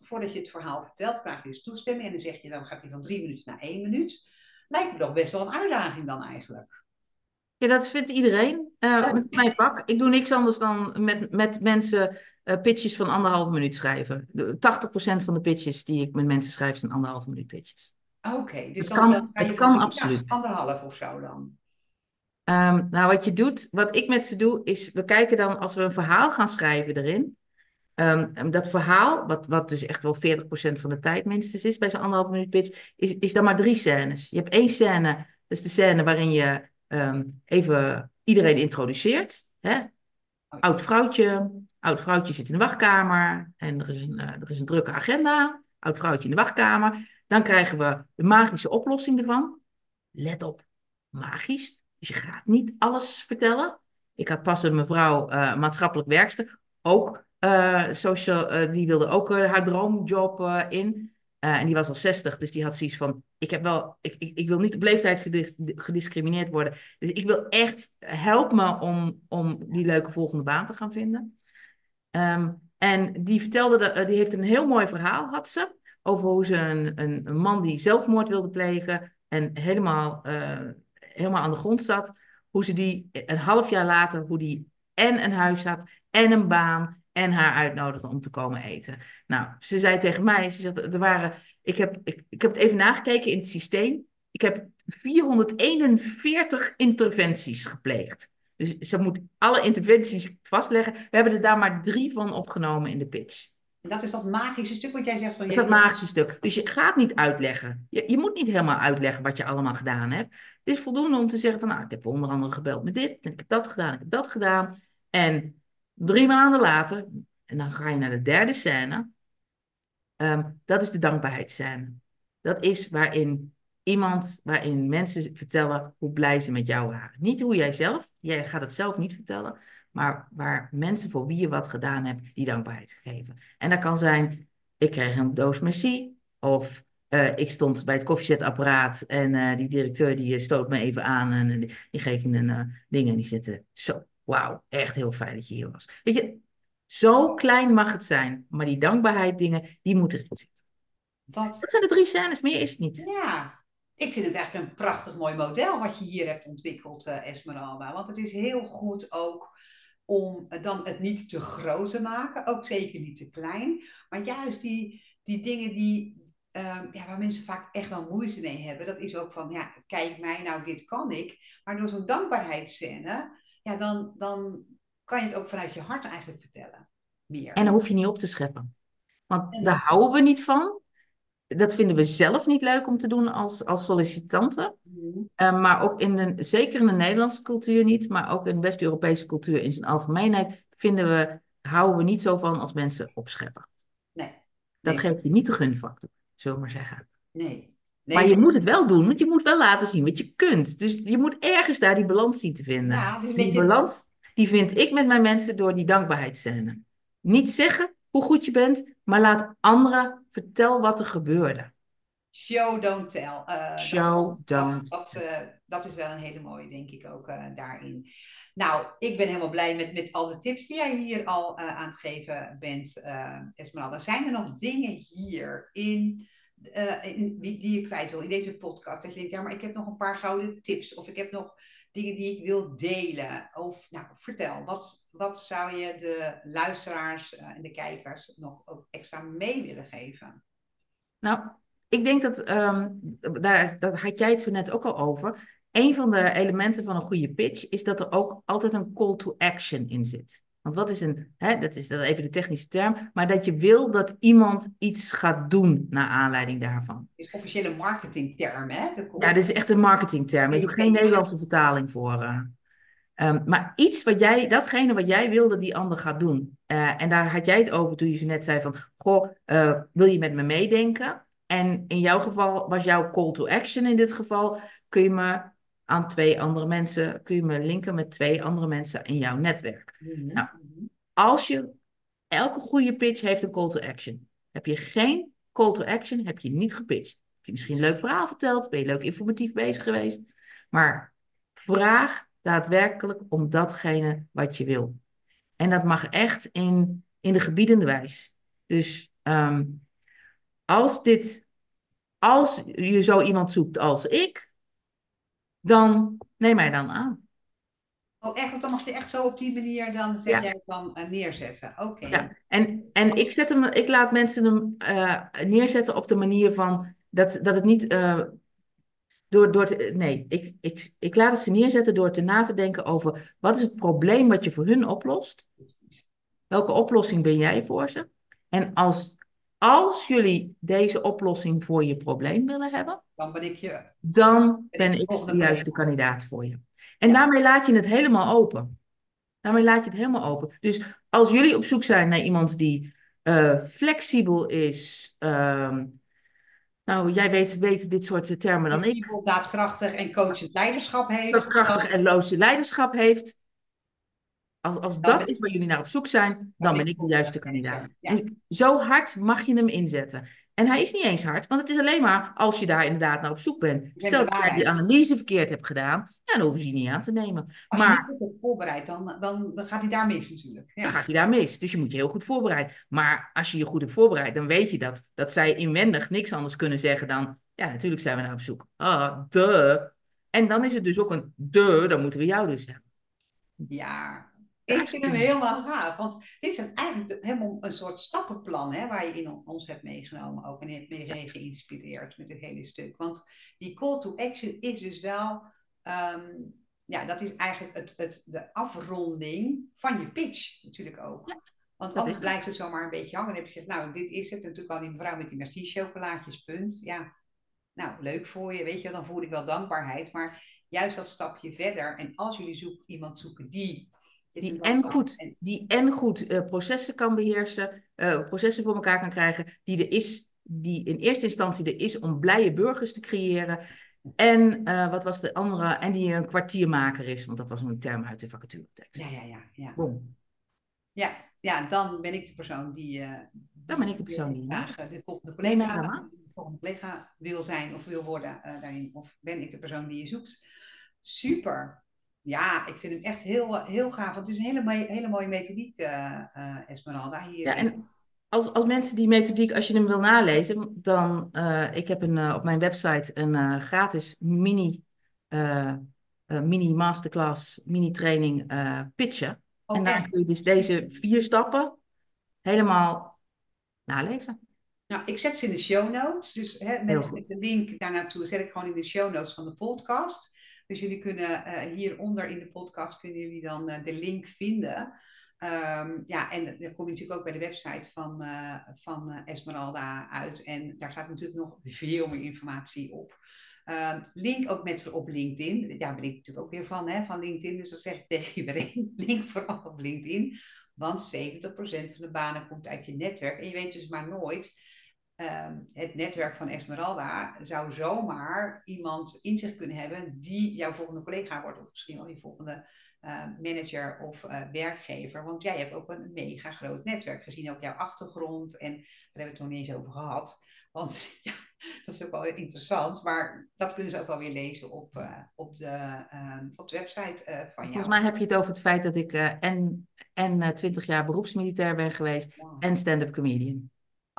voordat je het verhaal vertelt, vraag je dus toestemming. En dan zeg je, dan gaat hij van drie minuten naar één minuut. Lijkt me toch best wel een uitdaging dan eigenlijk. Ja, dat vindt iedereen. Uh, Met mijn vak. Ik doe niks anders dan met, met mensen uh, pitches van anderhalve minuut schrijven. De, 80% van de pitches die ik met mensen schrijf zijn anderhalve minuut pitches. Oké, dus dan, kan, het kan absoluut. anderhalf of zo dan. Um, nou, wat je doet, wat ik met ze doe, is we kijken dan als we een verhaal gaan schrijven erin. Um, dat verhaal, wat, wat dus echt wel 40% van de tijd minstens is bij zo'n anderhalve minuut pitch, is, is dan maar drie scènes. Je hebt één scène, dat is de scène waarin je um, even iedereen introduceert. Hè? Oud vrouwtje, oud vrouwtje zit in de wachtkamer en er is een, uh, er is een drukke agenda. Oud vrouwtje in de wachtkamer. Dan krijgen we de magische oplossing ervan. Let op, magisch. Dus je gaat niet alles vertellen. Ik had pas een mevrouw, uh, maatschappelijk werkster, ook uh, social, die wilde ook haar droomjob in. En die was al 60, dus die had zoiets van: ik, heb wel, ik, ik, ik wil niet op leeftijd gediscrimineerd worden. Dus ik wil echt, help me om, om die leuke volgende baan te gaan vinden. Um, en die vertelde, dat, die heeft een heel mooi verhaal, had ze, over hoe ze een, een, man die zelfmoord wilde plegen en helemaal, uh, helemaal aan de grond zat, hoe ze die een half jaar later, hoe die en een huis had en een baan en haar uitnodigde om te komen eten. Nou, ze zei tegen mij, ze zei, er waren, ik, heb, ik, ik heb het even nagekeken in het systeem. Ik heb 441 interventies gepleegd. Dus ze moet alle interventies vastleggen. We hebben er daar maar drie van opgenomen in de pitch. Dat is dat magische stuk wat jij zegt van... Dat dat magische stuk. Dus je gaat niet uitleggen. Je, je moet niet helemaal uitleggen wat je allemaal gedaan hebt. Het is voldoende om te zeggen van... Nou, ik heb onder andere gebeld met dit. En ik heb dat gedaan. Ik heb dat gedaan. En drie maanden later... En dan ga je naar de derde scène. Um, dat is de dankbaarheidsscène. Dat is waarin iemand, waarin mensen vertellen hoe blij ze met jou waren. Niet hoe jij zelf, jij gaat het zelf niet vertellen, maar waar mensen voor wie je wat gedaan hebt, die dankbaarheid geven. En dat kan zijn, ik kreeg een doos merci, of uh, ik stond bij het koffiezetapparaat en uh, die directeur die eh, stoot me even aan en die, geeft me een ding en die zit zo, wauw, echt heel fijn dat je hier was. Weet je, zo klein mag het zijn, maar die dankbaarheid dingen, die moeten erin zitten. Wat? Dat zijn de drie scènes, meer is het niet. Ja, ik vind het eigenlijk een prachtig mooi model wat je hier hebt ontwikkeld, uh, Esmeralda. Want het is heel goed ook om dan het niet te groot te maken, ook zeker niet te klein. Maar juist die, die dingen die, um, ja, waar mensen vaak echt wel moeite mee hebben, dat is ook van, ja, kijk mij, nou dit kan ik. Maar door zo'n dankbaarheidsscène, ja, dan, dan kan je het ook vanuit je hart eigenlijk vertellen. Meer. En dan hoef je niet op te scheppen. Want daar houden we niet van dat vinden we zelf niet leuk om te doen als, als sollicitanten. Mm. Uh, maar ook in de, zeker in de Nederlandse cultuur niet, maar ook in de West-Europese cultuur in zijn algemeenheid, vinden we, houden we niet zo van als mensen opscheppen. Nee. Dat geeft je niet de gunfactor, zullen we maar zeggen. Nee. Nee maar je moet het wel doen, want je moet wel laten zien wat je kunt. Dus je moet ergens daar die balans zien te vinden. Ja, die beetje... balans, die vind ik met mijn mensen door die dankbaarheidsscène. Niet zeggen, hoe goed je bent, maar laat anderen vertel wat er gebeurde. Show, don't tell. Uh, Show, dat, don't. Dat, dat, uh, dat, is wel een hele mooie, denk ik ook uh, daarin. Nou, ik ben helemaal blij met, met alle tips die jij hier al aan het geven bent, Esmeralda. Zijn er nog dingen hier in, in die, die je kwijt wil in deze podcast? Dat je denkt, ja, maar ik heb nog een paar gouden tips. Of ik heb nog dingen die ik wil delen? Of nou, vertel, wat, wat zou je de luisteraars uh, en de kijkers nog ook extra mee willen geven? Nou, ik denk dat, um, daar, daar had jij het zo net ook al over. Een van de elementen van een goede pitch is dat er ook altijd een call to action in zit. Want wat is een, hè, dat is dat even de technische term, maar dat je wil dat iemand iets gaat doen naar aanleiding daarvan. Het is officiële marketingterm, hè? Ja, dit is echt een marketingterm. Ik heb geen Nederlandse vertaling voor. Uh. Um, maar iets wat jij, datgene wat jij wil dat die ander gaat doen. Uh, en daar had jij het over toen je ze net zei van, goh, uh, wil je met me meedenken? En in jouw geval was jouw call to action in dit geval, kun je me aan twee andere mensen, kun je me linken met twee andere mensen in jouw netwerk. Mhm. Nou, als je elke goede pitch heeft een call to action. Heb je geen call to action, heb je niet gepitcht. Heb je misschien een leuk verhaal verteld, ben je leuk informatief bezig geweest. Maar vraag daadwerkelijk om datgene wat je wil. En dat mag echt in, in de gebiedende wijs. Dus ehm, als dit, als je zo iemand zoekt als ik, dan neem mij dan aan. Oh, echt? Want dan mag je echt zo op die manier dan, zeg ja. jij dan, uh, neerzetten. Oké. Ja, en, en ik, zet hem, ik laat mensen hem uh, neerzetten op de manier van dat, dat het niet. Uh, door, door te, nee, ik, ik, ik laat het ze neerzetten door te na te denken over wat is het probleem wat je voor hun oplost. Welke oplossing ben jij voor ze? En als, als jullie deze oplossing voor je probleem willen hebben, dan ben ik, je, dan ben ik de juiste kandidaat voor je. En daarmee laat je het helemaal open. Daarmee laat je het helemaal open. Dus als jullie op zoek zijn naar iemand die uh, flexibel is. Uh, nou, jij weet, weet dit soort termen dan flexibel, ik. daadkrachtig en coachend leiderschap heeft. Daadkrachtig en loze leiderschap heeft. Als, als dat is waar jullie naar op zoek zijn, dan ben ik de juiste kandidaat. En zo hard mag je hem inzetten. En hij is niet eens hard, want het is alleen maar als je daar inderdaad naar op zoek bent. Stel dat je die analyse verkeerd hebt gedaan, ja, dan hoef je die niet aan te nemen. Als maar, je niet goed hebt voorbereid, dan, dan, dan gaat hij daar mis natuurlijk. Ja. Dan gaat hij daar mis. Dus je moet je heel goed voorbereiden. Maar als je je goed hebt voorbereid, dan weet je dat, dat zij inwendig niks anders kunnen zeggen dan, ja, natuurlijk zijn we naar op zoek. Ah, de. En dan is het dus ook een de, dan moeten we jou dus hebben. Ja, ik vind hem [clears throat] helemaal gaaf, want dit is eigenlijk helemaal een soort stappenplan hè, waar je in ons hebt meegenomen ook en hebt mee geïnspireerd met het hele stuk. Want die call to action is dus wel, um, ja, dat is eigenlijk het, het, de afronding van je pitch natuurlijk ook. Want anders blijft het zomaar een beetje hangen. Dan heb je gezegd, nou, dit is het. natuurlijk al die mevrouw met die merci chocolaatjes, punt. Ja, nou, leuk voor je, weet je, dan voel ik wel dankbaarheid. Maar juist dat stapje verder. En als jullie zoek, iemand zoeken die die en, goed, die en goed uh, processen kan beheersen, uh, processen voor elkaar kan krijgen, die er is, die in eerste instantie er is om blije burgers te creëren. En uh, wat was de andere? En die een kwartiermaker is, want dat was een term uit de vacaturetekst. Ja, ja, ja. Ja. Boom. ja, ja, dan ben ik de persoon die. dan ben ik de persoon die. Graag de volgende collega, de volgende collega wil zijn of wil worden daarin. Of ben ik de persoon die je zoekt. Super ja, ik vind hem echt heel, heel gaaf. Want het is een hele, mooie, hele mooie methodiek, uh, Esmeralda. Hier ja, en als, als mensen die methodiek, als je hem wil nalezen, dan, uh, ik heb een, op mijn website een gratis mini, mini masterclass, mini training pitchen. Oh, en daar kun je dus deze vier stappen helemaal nalezen. Nou, ik zet ze in de show notes. Dus hè, met, met de link daar naartoe zet ik gewoon in de show notes van de podcast. Dus jullie kunnen uh, hieronder in de podcast kunnen jullie dan uh, de link vinden. Um, ja, en dan kom je natuurlijk ook bij de website van, uh, van Esmeralda uit. En daar staat natuurlijk nog veel meer informatie op. Uh, link ook met op LinkedIn. Daar ben ik natuurlijk ook weer van, hè, van LinkedIn. Dus dat zeg ik [laughs] tegen iedereen. Link vooral op LinkedIn. Want 70% van de banen komt uit je netwerk. En je weet dus maar nooit Ehm, het netwerk van Esmeralda zou zomaar iemand in zich kunnen hebben die jouw volgende collega wordt, of misschien wel je volgende uh, manager of uh, werkgever. Want jij hebt ook een mega groot netwerk, gezien ook jouw achtergrond. En daar hebben we het nog niet eens over gehad. Want [laughs] ja, dat is ook wel interessant. Maar dat kunnen ze ook wel weer lezen op, uh, op, de, ehm, op de website van jou. Volgens mij heb je het over het feit dat ik en, en 20 jaar beroepsmilitair ben geweest en stand-up comedian.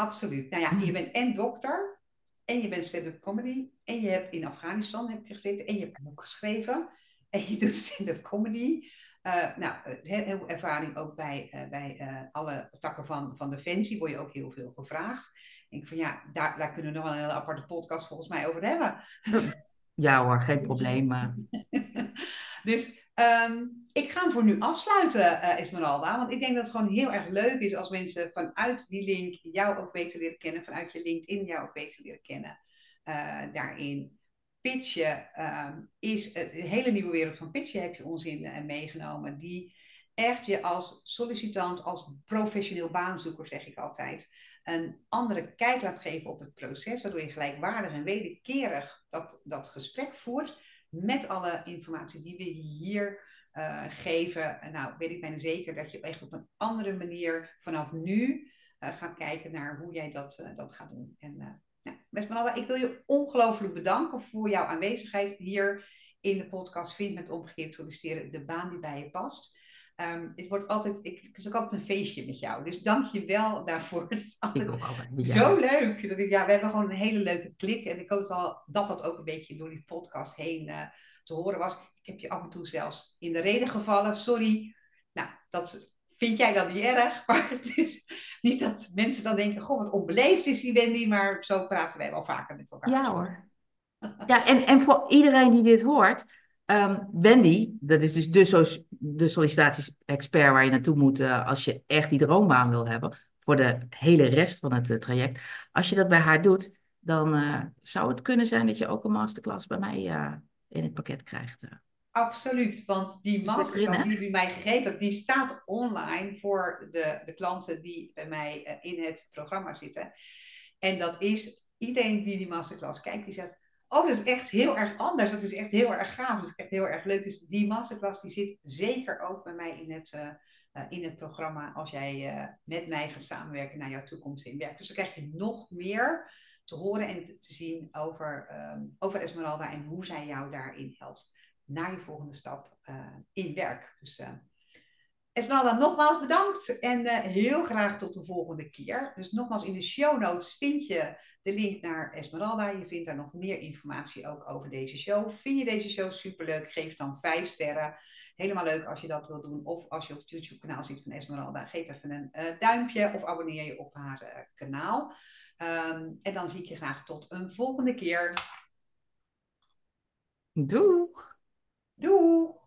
Absoluut. Nou ja, je bent en dokter, en je bent stand-up comedy, en je hebt in Afghanistan heb je gezeten, en je hebt een boek geschreven, en je [laughs] doet stand-up comedy. Uh, nou, heel, heel, ervaring ook bij, uh, bij uh, alle takken van, van Defensie, word je ook heel veel gevraagd. Ik denk van ja, daar, daar kunnen we nog wel een hele aparte podcast volgens mij over hebben. Ja hoor, geen [laughs] probleem. [laughs] dus um, ik ga hem voor nu afsluiten, uh, Esmeralda. Want ik denk dat het gewoon heel erg leuk is als mensen vanuit die link jou ook beter leren kennen. Vanuit je LinkedIn jou ook beter leren kennen. Uh, daarin pitchen um, is een hele nieuwe wereld van pitchen heb je ons in uh, meegenomen. Die echt je als sollicitant, als professioneel baanzoeker, zeg ik altijd, een andere kijk laat geven op het proces. Waardoor je gelijkwaardig en wederkerig dat, dat gesprek voert met alle informatie die we hier geven. Nou, weet ik bijna zeker dat je echt op een andere manier vanaf nu gaat kijken naar hoe jij dat, dat gaat doen. En nou, ik wil je ongelooflijk bedanken voor jouw aanwezigheid hier in de podcast Vind met omgekeerd solliciteren de baan die bij je past. Um, het, wordt altijd, ik, het is ook altijd een feestje met jou. Dus dank je wel daarvoor. [laughs] Het is altijd zo leuk. Dat ik, ja, we hebben gewoon een hele leuke klik. En ik hoop al dat dat ook een beetje door die podcast heen uh, te horen was. Ik heb je af en toe zelfs in de reden gevallen. Sorry. Nou, dat vind jij dan niet erg. [laughs] Maar het is niet dat mensen dan denken... Goh, wat onbeleefd is die Wendy. Maar zo praten wij wel vaker met elkaar. Ja hoor. Ja, en, en voor iedereen die dit hoort Um, Wendy, dat is dus de, de sollicitaties-expert waar je naartoe moet uh, als je echt die droombaan wil hebben voor de hele rest van het uh, traject. Als je dat bij haar doet, dan uh, zou het kunnen zijn dat je ook een masterclass bij mij in het pakket krijgt. Absoluut, want die masterclass die je mij gegeven hebt, die staat online voor de, de klanten die bij mij in het programma zitten. En dat is iedereen die die masterclass kijkt, die zegt, Oh, dat is echt heel erg anders. Dat is echt heel erg gaaf. Dat is echt heel erg leuk. Dus die masterclass die zit zeker ook bij mij in het, uh, in het programma als jij uh, met mij gaat samenwerken naar jouw toekomst in werk. Dus dan krijg je nog meer te horen en te, zien over, um, over Esmeralda en hoe zij jou daarin helpt naar je volgende stap in werk. Dus Esmeralda, nogmaals bedankt en uh, heel graag tot de volgende keer. Dus nogmaals, in de show notes vind je de link naar Esmeralda. Je vindt daar nog meer informatie ook over deze show. Vind je deze show superleuk? Geef dan vijf sterren. Helemaal leuk als je dat wilt doen. Of als je op het YouTube kanaal ziet van Esmeralda, geef even een uh, duimpje of abonneer je op haar uh, kanaal. Um, en dan zie ik je graag tot een volgende keer. Doeg! Doeg!